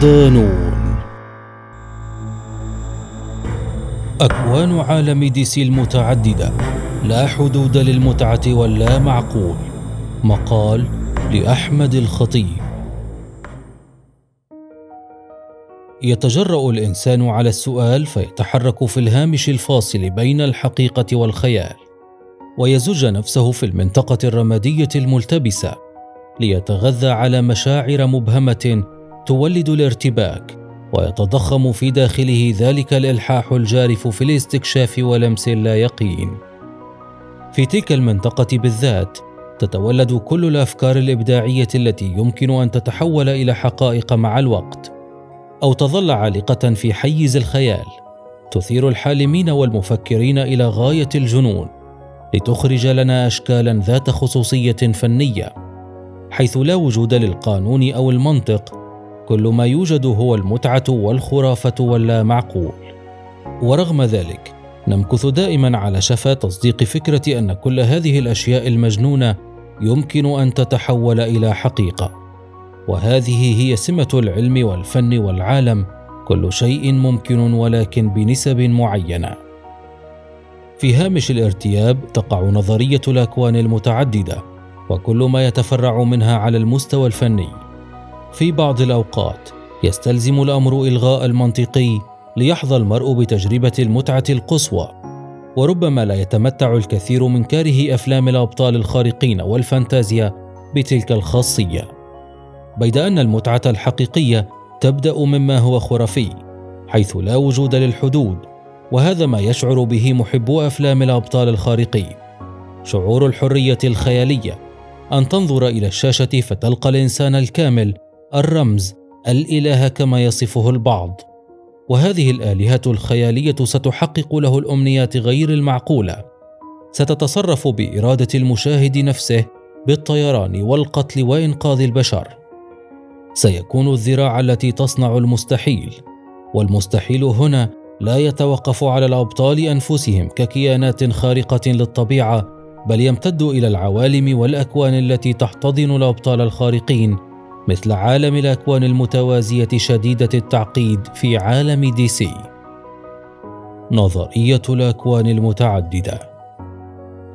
صدانون أكوان عالم دي سي المتعددة لا حدود للمتعة ولا معقول. مقال لأحمد الخطيب. يتجرأ الإنسان على السؤال فيتحرك في الهامش الفاصل بين الحقيقة والخيال ويزج نفسه في المنطقة الرمادية الملتبسة ليتغذى على مشاعر مبهمة تولد الارتباك ويتضخم في داخله ذلك الإلحاح الجارف في الاستكشاف ولمس اللا يقين في تلك المنطقة بالذات تتولد كل الأفكار الإبداعية التي يمكن أن تتحول إلى حقائق مع الوقت أو تظل عالقة في حيز الخيال. تثير الحالمين والمفكرين إلى غاية الجنون لتخرج لنا اشكالا ذات خصوصية فنية حيث لا وجود للقانون أو المنطق كل ما يوجد هو المتعة والخرافة واللا معقول ورغم ذلك نمكث دائما على شفا تصديق فكرة أن كل هذه الأشياء المجنونة يمكن أن تتحول إلى حقيقة. وهذه هي سمة العلم والفن والعالم كل شيء ممكن ولكن بنسب معينة. في هامش الارتياب تقع نظرية الأكوان المتعددة وكل ما يتفرع منها على المستوى الفني. في بعض الأوقات يستلزم الأمر إلغاء المنطقي ليحظى المرء بتجربة المتعة القصوى وربما لا يتمتع الكثير من كاره أفلام الأبطال الخارقين والفانتازيا بتلك الخاصية. بيد أن المتعة الحقيقية تبدأ مما هو خرافي حيث لا وجود للحدود وهذا ما يشعر به محبو أفلام الأبطال الخارقين شعور الحرية الخيالية أن تنظر إلى الشاشة فتلقى الإنسان الكامل الرمز الإله كما يصفه البعض. وهذه الآلهة الخيالية ستحقق له الأمنيات غير المعقولة. ستتصرف بإرادة المشاهد نفسه بالطيران والقتل وإنقاذ البشر. سيكون الذراع التي تصنع المستحيل. والمستحيل هنا لا يتوقف على الأبطال أنفسهم ككيانات خارقة للطبيعة بل يمتد إلى العوالم والأكوان التي تحتضن الأبطال الخارقين مثل عالم الأكوان المتوازية شديدة التعقيد في عالم دي سي. نظرية الأكوان المتعددة.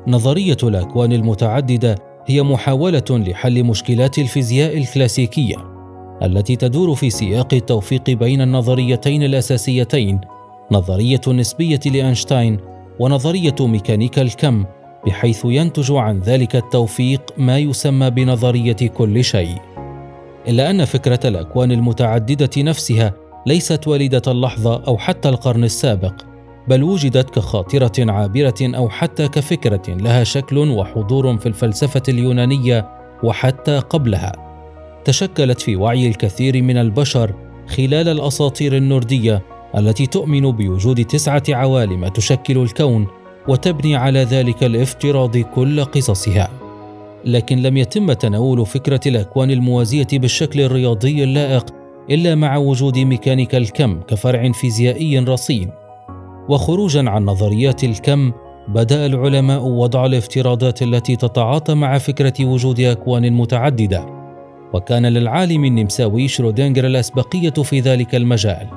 نظرية الأكوان المتعددة هي محاولة لحل مشكلات الفيزياء الكلاسيكية التي تدور في سياق التوفيق بين النظريتين الأساسيتين نظرية النسبية لأينشتاين ونظرية ميكانيكا الكم بحيث ينتج عن ذلك التوفيق ما يسمى بنظرية كل شيء. إلا أن فكرة الأكوان المتعددة نفسها ليست والده اللحظة أو حتى القرن السابق بل وجدت كخاطرة عابرة أو حتى كفكرة لها شكل وحضور في الفلسفة اليونانية وحتى قبلها. تشكلت في وعي الكثير من البشر خلال الأساطير النوردية التي تؤمن بوجود تسعة عوالم تشكل الكون وتبني على ذلك الافتراض كل قصصها. لكن لم يتم تناول فكرة الأكوان الموازية بالشكل الرياضي اللائق إلا مع وجود ميكانيكا الكم كفرع فيزيائي رصين. وخروجا عن نظريات الكم بدأ العلماء وضع الافتراضات التي تتعاطى مع فكرة وجود أكوان متعددة. وكان للعالم النمساوي شرودنجر الأسبقية في ذلك المجال.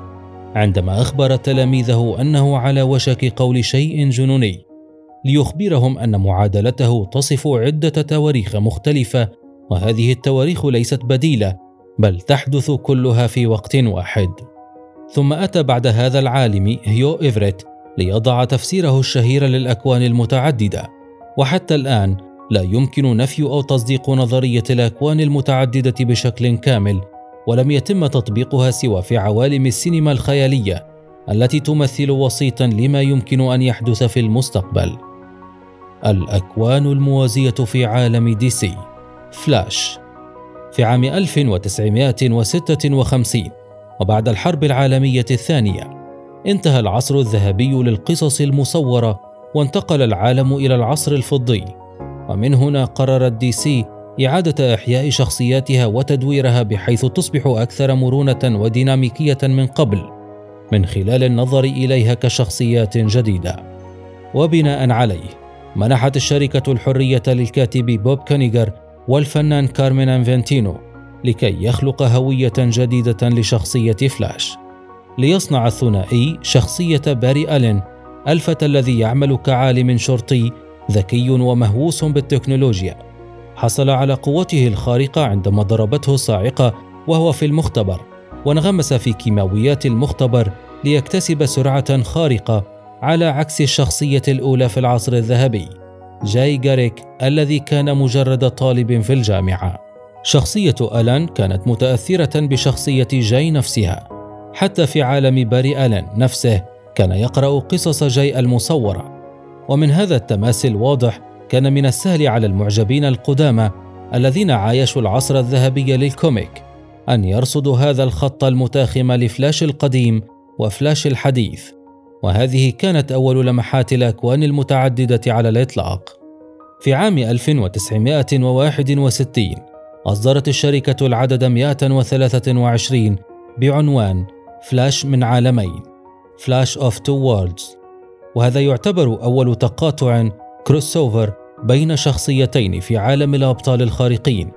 عندما أخبر تلاميذه أنه على وشك قول شيء جنوني ليخبرهم أن معادلته تصف عدة تواريخ مختلفة وهذه التواريخ ليست بديلة بل تحدث كلها في وقت واحد. ثم أتى بعد هذا العالم هيو إيفريت ليضع تفسيره الشهير للأكوان المتعددة. وحتى الآن لا يمكن نفي أو تصديق نظرية الأكوان المتعددة بشكل كامل ولم يتم تطبيقها سوى في عوالم السينما الخيالية التي تمثل وسيطا لما يمكن أن يحدث في المستقبل. الأكوان الموازية في عالم دي سي. فلاش. في عام 1956 وبعد الحرب العالمية الثانية انتهى العصر الذهبي للقصص المصورة وانتقل العالم إلى العصر الفضي. ومن هنا قررت دي سي إعادة إحياء شخصياتها وتدويرها بحيث تصبح أكثر مرونة وديناميكية من قبل من خلال النظر إليها كشخصيات جديدة. وبناء عليه منحت الشركة الحرية للكاتب بوب كانيجر والفنان كارمين أنفنتينو لكي يخلق هوية جديدة لشخصية فلاش. ليصنع الثنائي شخصية باري ألين الفتى الذي يعمل كعالم شرطي ذكي ومهووس بالتكنولوجيا. حصل على قوته الخارقة عندما ضربته صاعقة وهو في المختبر وانغمس في كيماويات المختبر ليكتسب سرعة خارقة على عكس الشخصية الأولى في العصر الذهبي جاي جاريك الذي كان مجرد طالب في الجامعة. شخصية ألان كانت متأثرة بشخصية جاي نفسها. حتى في عالم باري ألان نفسه كان يقرأ قصص جاي المصورة. ومن هذا التماس الواضح كان من السهل على المعجبين القدامى الذين عايشوا العصر الذهبي للكوميك أن يرصدوا هذا الخط المتاخم لفلاش القديم وفلاش الحديث. وهذه كانت أول لمحات الأكوان المتعددة على الإطلاق. في عام 1961 أصدرت الشركة العدد 123 بعنوان فلاش من عالمين Flash of Two Worlds وهذا يعتبر أول تقاطع crossover بين شخصيتين في عالم الأبطال الخارقين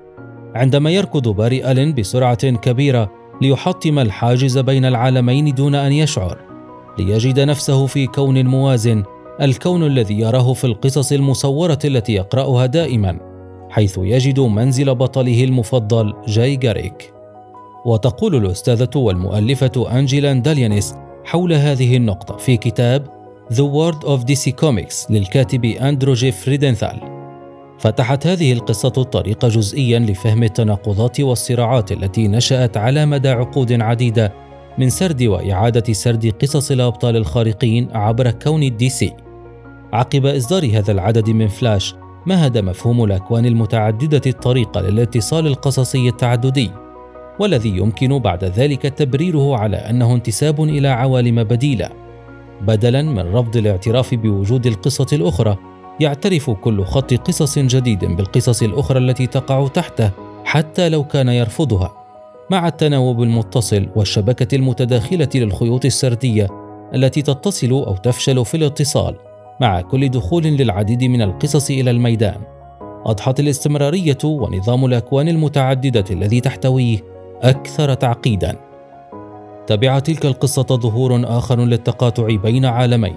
عندما يركض باري ألين بسرعة كبيرة ليحطم الحاجز بين العالمين دون أن يشعر. ليجد نفسه في كون مواز الكون الذي يراه في القصص المصورة التي يقرأها دائما حيث يجد منزل بطله المفضل جاي جاريك وتقول الأستاذة والمؤلفة أنجيلا داليانيس حول هذه النقطة في كتاب The World of DC Comics للكاتب أندرو جيف ريدنثال. فتحت هذه القصة الطريق جزئيا لفهم التناقضات والصراعات التي نشأت على مدى عقود عديدة من سرد وإعادة سرد قصص الأبطال الخارقين عبر كون الدي سي. عقب إصدار هذا العدد من فلاش مهد مفهوم الأكوان المتعددة الطريق للاتصال القصصي التعددي والذي يمكن بعد ذلك تبريره على أنه انتساب إلى عوالم بديلة. بدلا من رفض الاعتراف بوجود القصة الأخرى يعترف كل خط قصص جديد بالقصص الأخرى التي تقع تحته حتى لو كان يرفضها. مع التناوب المتصل والشبكة المتداخلة للخيوط السردية التي تتصل أو تفشل في الاتصال مع كل دخول للعديد من القصص إلى الميدان. أضحت الاستمرارية ونظام الأكوان المتعددة الذي تحتويه أكثر تعقيدا. تبع تلك القصة ظهور آخر للتقاطع بين عالمين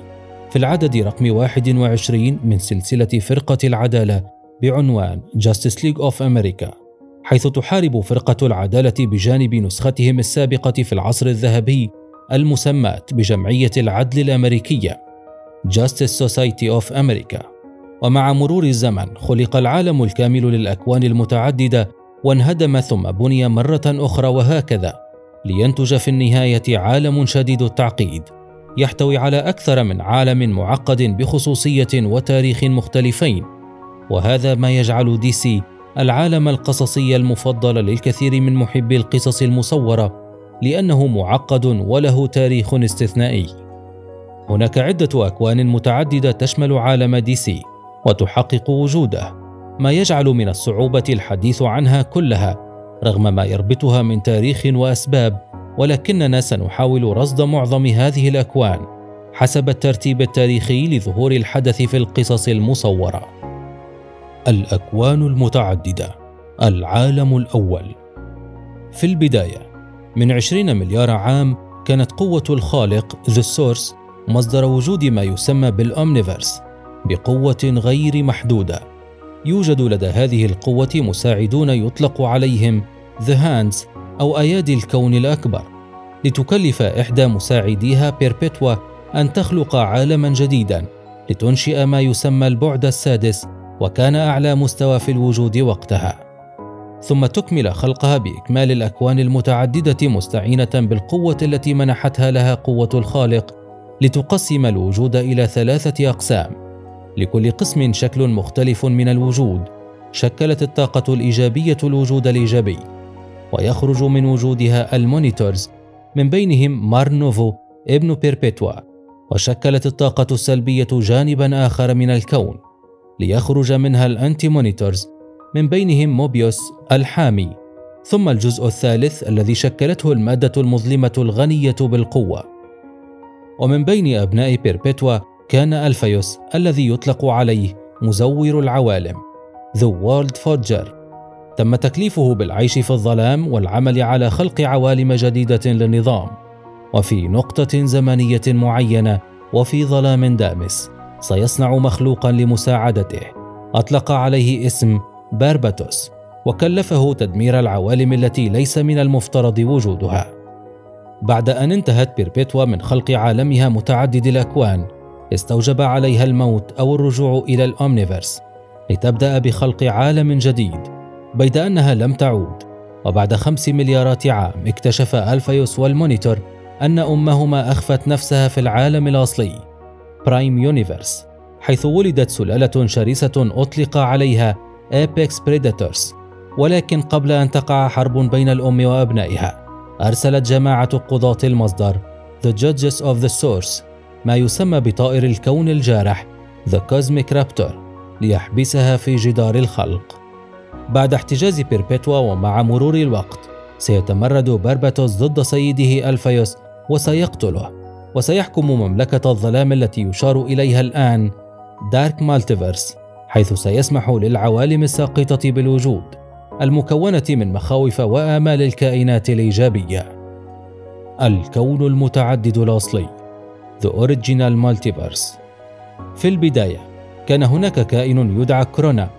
في العدد رقم 21 من سلسلة فرقة العدالة بعنوان Justice League of America حيث تحارب فرقة العدالة بجانب نسختهم السابقة في العصر الذهبي المسماة بجمعية العدل الأمريكية Justice Society of America. ومع مرور الزمن خلق العالم الكامل للأكوان المتعددة وانهدم ثم بني مرة أخرى وهكذا لينتج في النهاية عالم شديد التعقيد يحتوي على أكثر من عالم معقد بخصوصية وتاريخ مختلفين. وهذا ما يجعل دي سي العالم القصصي المفضل للكثير من محبي القصص المصورة لأنه معقد وله تاريخ استثنائي. هناك عدة أكوان متعددة تشمل عالم دي سي وتحقق وجوده. ما يجعل من الصعوبة الحديث عنها كلها رغم ما يربطها من تاريخ وأسباب ولكننا سنحاول رصد معظم هذه الأكوان حسب الترتيب التاريخي لظهور الحدث في القصص المصورة. الأكوان المتعددة العالم الأول. في البداية من عشرين مليار عام كانت قوة الخالق The Source مصدر وجود ما يسمى بال Omniverse بقوة غير محدودة. يوجد لدى هذه القوة مساعدون يطلق عليهم The Hands أو أيادي الكون الأكبر لتكلف إحدى مساعديها بيربيتوا أن تخلق عالما جديدا لتنشئ ما يسمى البعد السادس وكان أعلى مستوى في الوجود وقتها. ثم تكمل خلقها بإكمال الأكوان المتعددة مستعينة بالقوة التي منحتها لها قوة الخالق لتقسم الوجود إلى ثلاثة أقسام. لكل قسم شكل مختلف من الوجود. شكلت الطاقة الإيجابية الوجود الإيجابي. ويخرج من وجودها ال Monitors من بينهم مار نوفو ابن بيربيتوا. وشكلت الطاقة السلبية جانبا آخر من الكون. ليخرج منها ال Anti-Monitors من بينهم موبيوس الحامي ثم الجزء الثالث الذي شكلته المادة المظلمة الغنية بالقوة. ومن بين أبناء بيربيتوا كان ألفيوس الذي يطلق عليه مزور العوالم The World Forger. تم تكليفه بالعيش في الظلام والعمل على خلق عوالم جديدة للنظام وفي نقطة زمنية معينة وفي ظلام دامس. سيصنع مخلوقا لمساعدته. أطلق عليه اسم بارباتوس وكلفه تدمير العوالم التي ليس من المفترض وجودها. بعد أن انتهت بيربيتوا من خلق عالمها متعدد الأكوان استوجب عليها الموت أو الرجوع إلى ال Omniverse لتبدأ بخلق عالم جديد بيد أنها لم تعود. وبعد خمس مليارات عام اكتشف ألفيوس وال Monitor أن أمهما أخفت نفسها في العالم الأصلي. Prime Universe حيث ولدت سلالة شرسة أطلق عليها Apex Predators ولكن قبل أن تقع حرب بين الأم وأبنائها أرسلت جماعة قضاة المصدر The Judges of the Source ما يسمى بطائر الكون الجارح The Cosmic Raptor ليحبسها في جدار الخلق. بعد احتجاز بيربيتوا ومع مرور الوقت سيتمرد بارباتوس ضد سيده ألفيوس وسيقتله. وسيحكم مملكة الظلام التي يشار إليها الآن دارك مالتيفرس حيث سيسمح للعوالم الساقطة بالوجود المكونة من مخاوف وآمال الكائنات الإيجابية. الكون المتعدد الأصلي The Original Multiverse. في البداية كان هناك كائن يدعى كرونا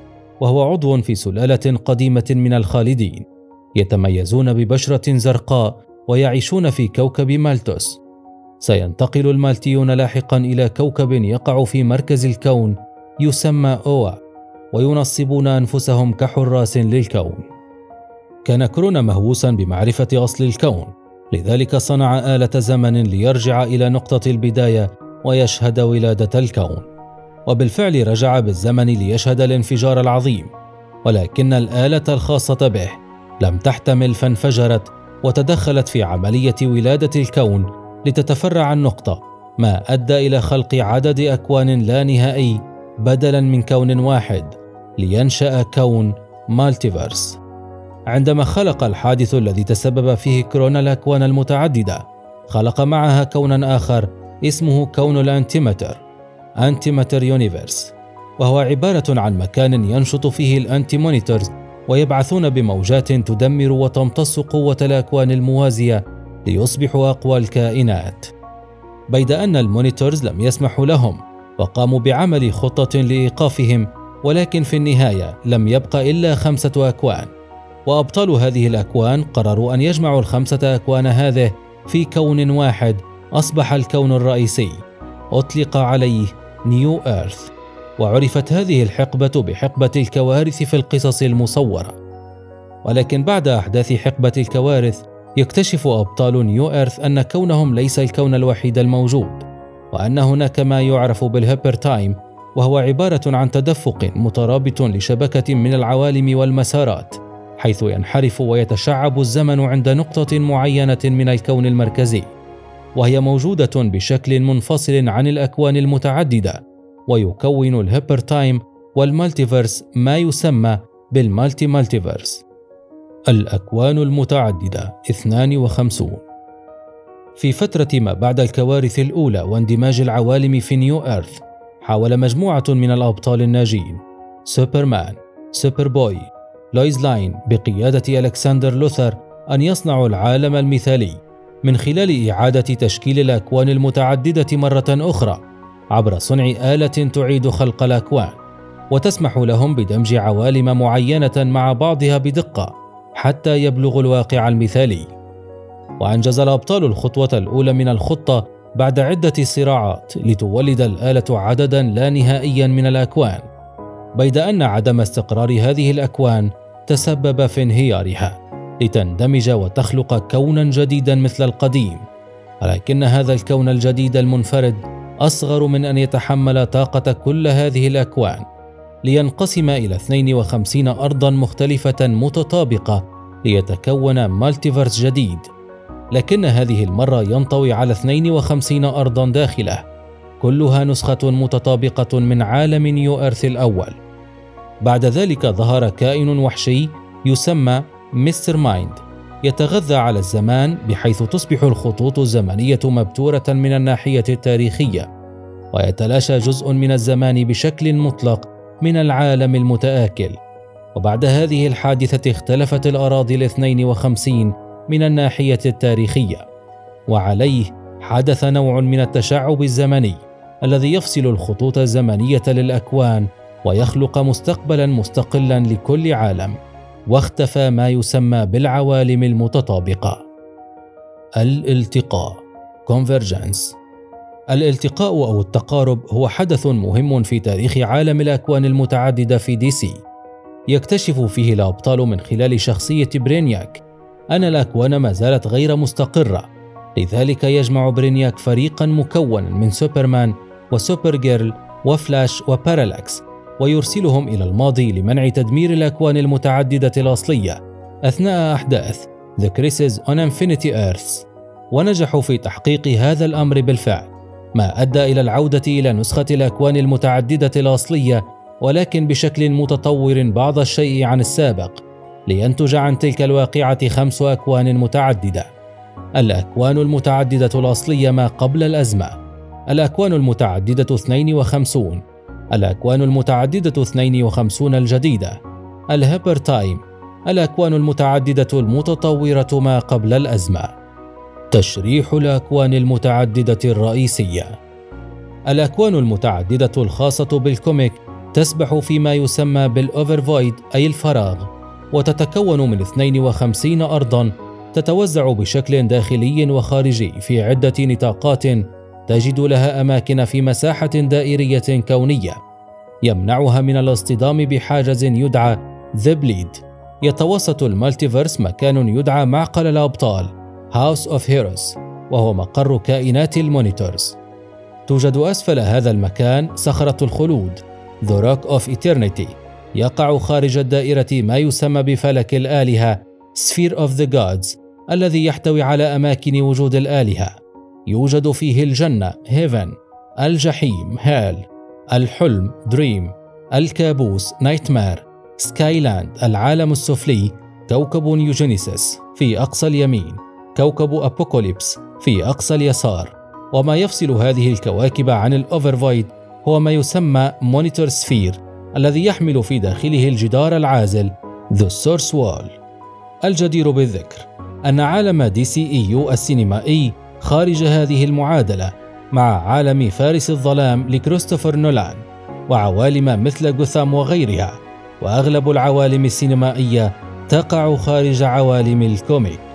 وهو عضو في سلالة قديمة من الخالدين يتميزون ببشرة زرقاء ويعيشون في كوكب مالتوس. سينتقل المالتيون لاحقا إلى كوكب يقع في مركز الكون يسمى أوا وينصبون أنفسهم كحراس للكون. كان كرونا مهووسا بمعرفة أصل الكون لذلك صنع آلة زمن ليرجع إلى نقطة البداية ويشهد ولادة الكون. وبالفعل رجع بالزمن ليشهد الانفجار العظيم ولكن الآلة الخاصة به لم تحتمل فانفجرت وتدخلت في عملية ولادة الكون لتتفرع النقطة ما أدى إلى خلق عدد أكوان لا نهائي بدلا من كون واحد لينشأ كون Multiverse. عندما خلق الحادث الذي تسبب فيه كرونا الأكوان المتعددة خلق معها كونا آخر اسمه كون ال Antimatter Antimatter Universe وهو عبارة عن مكان ينشط فيه ال Anti-Monitors ويبعثون بموجات تدمر وتمتص قوة الأكوان الموازية ليصبحوا أقوى الكائنات. بيد أن ال Monitors لم يسمحوا لهم وقاموا بعمل خطة لإيقافهم ولكن في النهاية لم يبق إلا خمسة أكوان. وأبطال هذه الأكوان قرروا أن يجمعوا الخمسة أكوان هذه في كون واحد أصبح الكون الرئيسي. أطلق عليه New Earth وعرفت هذه الحقبة بحقبة الكوارث في القصص المصورة. ولكن بعد أحداث حقبة الكوارث يكتشف أبطال New Earth أن كونهم ليس الكون الوحيد الموجود وأن هناك ما يعرف بال Hypertime وهو عبارة عن تدفق مترابط لشبكة من العوالم والمسارات حيث ينحرف ويتشعب الزمن عند نقطة معينة من الكون المركزي وهي موجودة بشكل منفصل عن الأكوان المتعددة ويكون ال Hypertime وال Multiverse ما يسمى بال Multi-Multiverse. الأكوان المتعددة 52 في فترة ما بعد الكوارث الأولى واندماج العوالم في New Earth حاول مجموعة من الأبطال الناجين. سوبرمان سوبر بوي لويس لين بقيادة ألكسندر لوثر أن يصنعوا العالم المثالي من خلال إعادة تشكيل الأكوان المتعددة مرة أخرى عبر صنع آلة تعيد خلق الأكوان وتسمح لهم بدمج عوالم معينة مع بعضها بدقة. حتى يبلغ الواقع المثالي. وأنجز الأبطال الخطوة الأولى من الخطة بعد عدة صراعات لتولد الآلة عددا لا نهائيا من الأكوان بيد أن عدم استقرار هذه الأكوان تسبب في انهيارها لتندمج وتخلق كونا جديدا مثل القديم. ولكن هذا الكون الجديد المنفرد أصغر من أن يتحمل طاقة كل هذه الأكوان. لينقسم إلى 52 أرضا مختلفة متطابقة ليتكون multiverse جديد. لكن هذه المرة ينطوي على 52 أرضا داخلة. كلها نسخة متطابقة من عالم New Earth الأول. بعد ذلك ظهر كائن وحشي يسمى مستر مايند. يتغذى على الزمان بحيث تصبح الخطوط الزمنية مبتورة من الناحية التاريخية. ويتلاشى جزء من الزمان بشكل مطلق من العالم المتآكل. وبعد هذه الحادثة اختلفت الأراضي الاثنين وخمسين من الناحية التاريخية وعليه حدث نوع من التشعب الزمني الذي يفصل الخطوط الزمنية للأكوان ويخلق مستقبلا مستقلا لكل عالم واختفى ما يسمى بالعوالم المتطابقة. الالتقاء. Convergence. الالتقاء أو التقارب هو حدث مهم في تاريخ عالم الأكوان المتعددة في دي سي. يكتشف فيه الأبطال من خلال شخصية برينياك. أن الأكوان ما زالت غير مستقرة. لذلك يجمع برينياك فريقا مكونا من سوبرمان وسوبر جيرل وفلاش وبارالأكس ويرسلهم إلى الماضي لمنع تدمير الأكوان المتعددة الأصلية. أثناء أحداث The Crisis on Infinity Earths. ونجحوا في تحقيق هذا الأمر بالفعل. ما أدى إلى العودة إلى نسخة الأكوان المتعددة الأصلية ولكن بشكل متطور بعض الشيء عن السابق لينتج عن تلك الواقعة خمس أكوان متعددة. الأكوان المتعددة الأصلية ما قبل الأزمة. الأكوان المتعددة 52 الأكوان المتعددة 52 الجديدة. ال Hypertime. الأكوان المتعددة المتطورة ما قبل الأزمة. تشريح الأكوان المتعددة الرئيسية. الأكوان المتعددة الخاصة بال comic تسبح فيما يسمى بال Overvoid أي الفراغ وتتكون من 52 أرضا تتوزع بشكل داخلي وخارجي في عدة نطاقات تجد لها أماكن في مساحة دائرية كونية يمنعها من الاصطدام بحاجز يدعى The Bleed يتوسط ال multiverse مكان يدعى معقل الأبطال. House of Heroes وهو مقر كائنات ال Monitors. توجد أسفل هذا المكان صخرة الخلود The Rock of Eternity. يقع خارج الدائرة ما يسمى بفلك الآلهة Sphere of the Gods الذي يحتوي على أماكن وجود الآلهة. يوجد فيه الجنة Heaven الجحيم Hell الحلم Dream الكابوس Nightmare سكايلاند العالم السفلي كوكب نيوجينيسيس في أقصى اليمين. كوكب أبوكاليبس في أقصى اليسار. وما يفصل هذه الكواكب عن ال Overvoid هو ما يسمى Monitor Sphere الذي يحمل في داخله الجدار العازل The Source Wall. الجدير بالذكر أن عالم DCEU السينمائي خارج هذه المعادلة مع عالم فارس الظلام لكريستوفر نولان وعوالم مثل جوثام وغيرها وأغلب العوالم السينمائية تقع خارج عوالم ال comic.